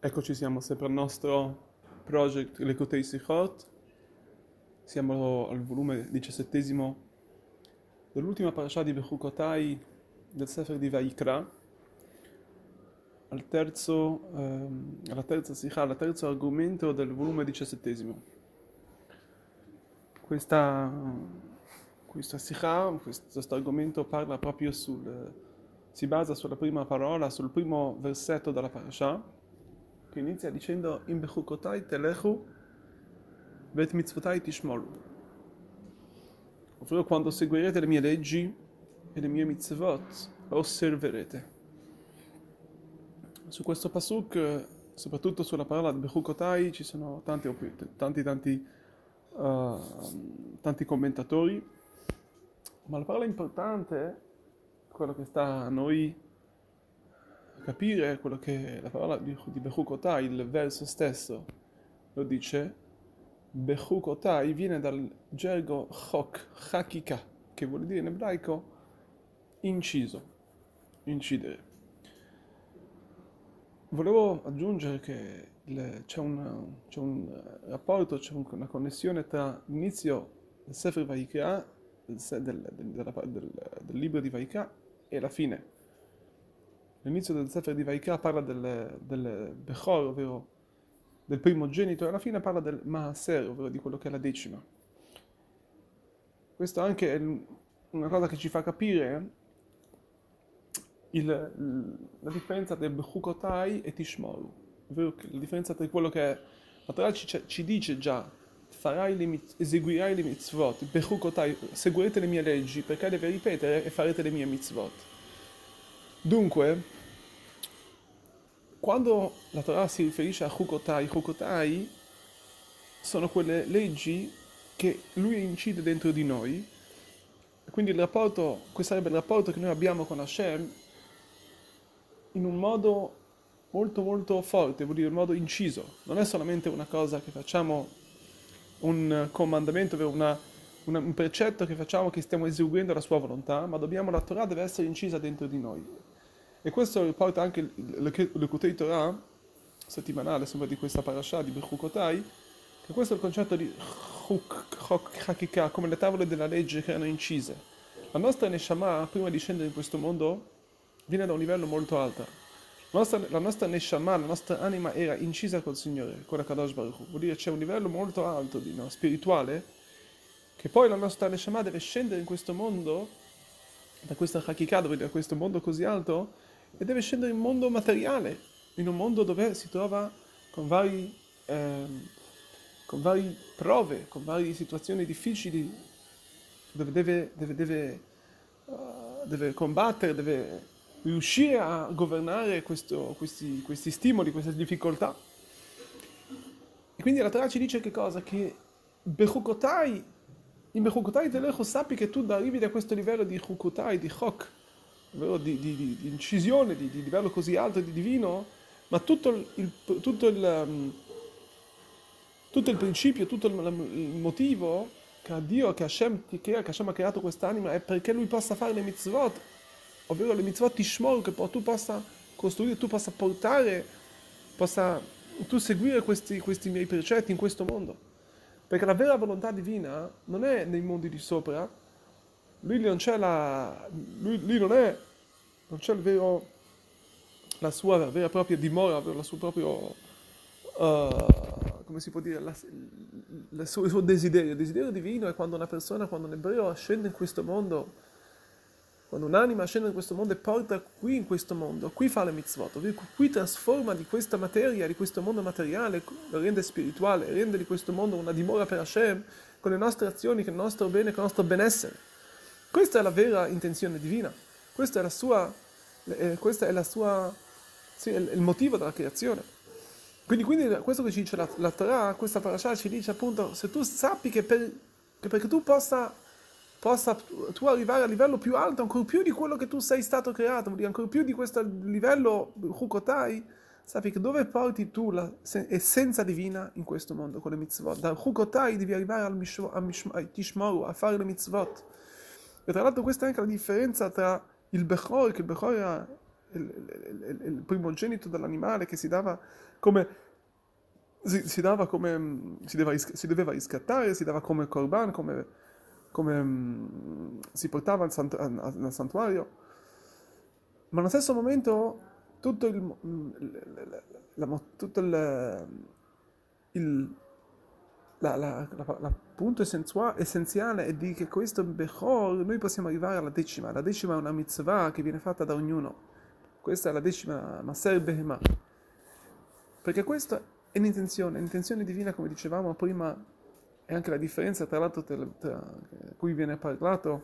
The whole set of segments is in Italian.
Eccoci siamo sempre al nostro project Lekotei Sichot. Siamo al volume diciassettesimo dell'ultima parasha di Bechukotai del Sefer di Vaikra, al terzo, ehm, alla terza sikha, al terzo argomento del volume diciassettesimo. Questa, questa sikha, questo argomento parla proprio sul, si basa sulla prima parola, sul primo versetto della parasha, che inizia dicendo In bechukotai telechu vet mitzvotai tishmoru. Ovvero quando seguirete le mie leggi e le mie mitzvot, osserverete. Su questo pasuk, soprattutto sulla parola bechukotai, ci sono tanti, tanti, tanti, uh, tanti commentatori, ma la parola importante, quello che sta a noi capire quello che la parola di, di Bechukotai, il verso stesso, lo dice, Bechukotai viene dal gergo chok, hakika, che vuol dire in ebraico inciso, incidere. Volevo aggiungere che il, c'è, una, c'è, un rapporto, c'è una connessione tra l'inizio del Sefer Vaikra, del, del, del, del libro di Vaikra, e la fine L'inizio del Sefer di Vaikra parla del, del Bechor, ovvero del primogenito, e alla fine parla del Maaser, ovvero di quello che è la decima. Questo anche è una cosa che ci fa capire il, la differenza tra Bechukotai e Tishmoru, ovvero la differenza tra quello che è, la Torah ci, ci dice già, farai le, eseguirai le mitzvot, Bechukotai, seguirete le mie leggi, perché deve ripetere e farete le mie mitzvot. Dunque, quando la Torah si riferisce a Hukotai, Hukotai sono quelle leggi che lui incide dentro di noi, quindi il rapporto, questo sarebbe il rapporto che noi abbiamo con Hashem in un modo molto molto forte, vuol dire in modo inciso, non è solamente una cosa che facciamo, un comandamento, una, una, un precetto che facciamo che stiamo eseguendo la sua volontà, ma dobbiamo, la Torah deve essere incisa dentro di noi. E questo riporta anche l'Ekutei Torah settimanale, insomma, di questa parasha di Bechukotai, che questo è il concetto di Chuk, Hakika, come le tavole della legge che erano incise. La nostra Neshama, prima di scendere in questo mondo, viene da un livello molto alto. La nostra, la nostra Neshama, la nostra anima era incisa col Signore, con la Kadosh Baruch. Vuol dire c'è un livello molto alto di, no, spirituale, che poi la nostra Neshama deve scendere in questo mondo, da questa Hakika, da questo mondo così alto, e deve scendere in un mondo materiale, in un mondo dove si trova con vari, ehm, con varie prove, con varie situazioni difficili, dove deve, deve, deve, uh, deve combattere, deve riuscire a governare questo, questi, questi stimoli, queste difficoltà. E quindi la Torah ci dice che cosa? Che Bechukotai, in Bechukotai Telecho sappi che tu arrivi da questo livello di Chukotai, di Chok, di, di, di, di, incisione, di, livello così alto di divino, ma tutto il, tutto il, um, tutto il principio, tutto il, il, motivo che Dio, che Hashem, che Hashem ha creato quest'anima è perché lui possa fare le mitzvot, ovvero le mitzvot tishmor, che tu possa costruire, tu possa portare, possa tu seguire questi, questi miei precetti in questo mondo. Perché la vera volontà divina non è nei mondi di sopra, lui non c'è la. Lui, lui non è. Non c'è il vero. La sua vera e propria dimora, la sua proprio. Uh, come si può dire? La, la suo, il suo desiderio. Il desiderio divino è quando una persona, quando un ebreo scende in questo mondo. Quando un'anima scende in questo mondo e porta qui in questo mondo, qui fa le mitzvot, qui trasforma di questa materia, di questo mondo materiale, lo rende spirituale, rende di questo mondo una dimora per Hashem, con le nostre azioni, con il nostro bene, con il nostro benessere. Questa è la vera intenzione divina, questa è la sua, eh, è la sua, sì, è il motivo della creazione. Quindi, quindi questo che ci dice la, la Torah, questa parasha ci dice appunto, se tu sappi che, per, che perché tu possa, possa tu arrivare a livello più alto, ancora più di quello che tu sei stato creato, ancora più di questo livello Hukotai, sappi che dove porti tu l'essenza divina in questo mondo con le mitzvot. Da Hukotai devi arrivare al mishmo, al mishmo, Tishmoru, a fare le mitzvot. E tra l'altro questa è anche la differenza tra il Bechor, che il Bechor era il, il, il primogenito dell'animale che si dava come si, si, dava come si, deva, si, doveva riscattare, si dava come corban, come, come um, si portava al, sant, al, santuario, ma allo stesso momento tutto il, la, la, tutto il, il la, la, la, punto essenziale è di che questo Bechor noi possiamo arrivare alla decima. La decima è una mitzvah che viene fatta da ognuno. Questa è la decima Maser Behemah. Perché questa è l'intenzione, l'intenzione divina, come dicevamo prima, è anche la differenza tra l'altro tra, tra, cui viene parlato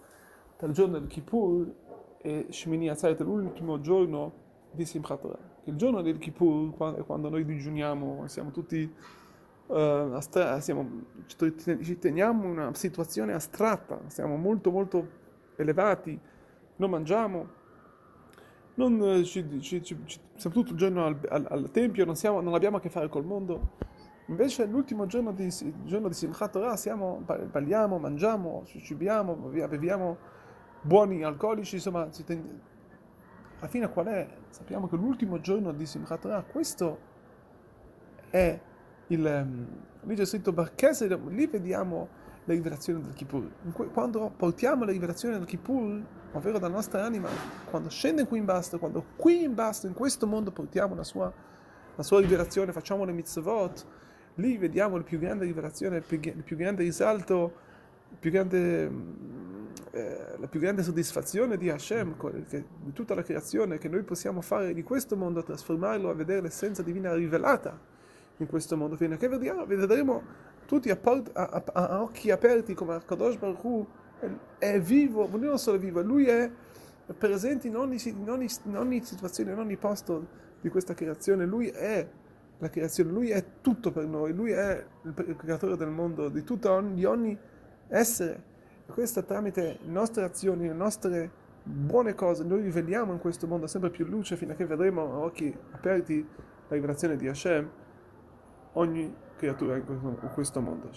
tra il giorno del Kippur e Shemini Atzeret, l'ultimo giorno di Simchat Torah. Il giorno del Kippur, quando noi digiuniamo, siamo tutti uh, astra- siamo, ci teniamo in una situazione astratta, siamo molto molto elevati, non mangiamo, non, eh, ci, ci, ci, siamo tutto il giorno al, al, al tempio, non, siamo, non, abbiamo a che fare col mondo. Invece l'ultimo giorno di, giorno di Simchat Torah siamo, balliamo, mangiamo, ci cibiamo, beviamo buoni alcolici, insomma, alla fine qual è? Sappiamo che l'ultimo giorno di Simchat Torah, questo è il... Ehm, lì c'è scritto Barchese, lì vediamo la rivelazione del Kippur. Quando portiamo la rivelazione del Kippur, ovvero dalla nostra anima, quando scende qui in basso, quando qui in basso, in questo mondo, portiamo la sua, la sua rivelazione, facciamo le mitzvot, lì vediamo la più grande rivelazione, il più, il più grande risalto, più grande, eh, la più grande soddisfazione di Hashem, che, di tutta la creazione, che noi possiamo fare di questo mondo, trasformarlo a vedere l'essenza divina rivelata in questo mondo, fino a che vedremo tutti a, port, a, a, a occhi aperti come Kadosh Baruch Hu è vivo, lui non solo è vivo, lui è presente in ogni, in, ogni, in ogni situazione, in ogni posto di questa creazione, lui è la creazione, lui è tutto per noi, lui è il creatore del mondo, di tutto, di ogni essere. E questo tramite le nostre azioni, le nostre buone cose, noi riveliamo in questo mondo sempre più luce fino a che vedremo a occhi aperti la rivelazione di Hashem, ogni creatura in questo mondo.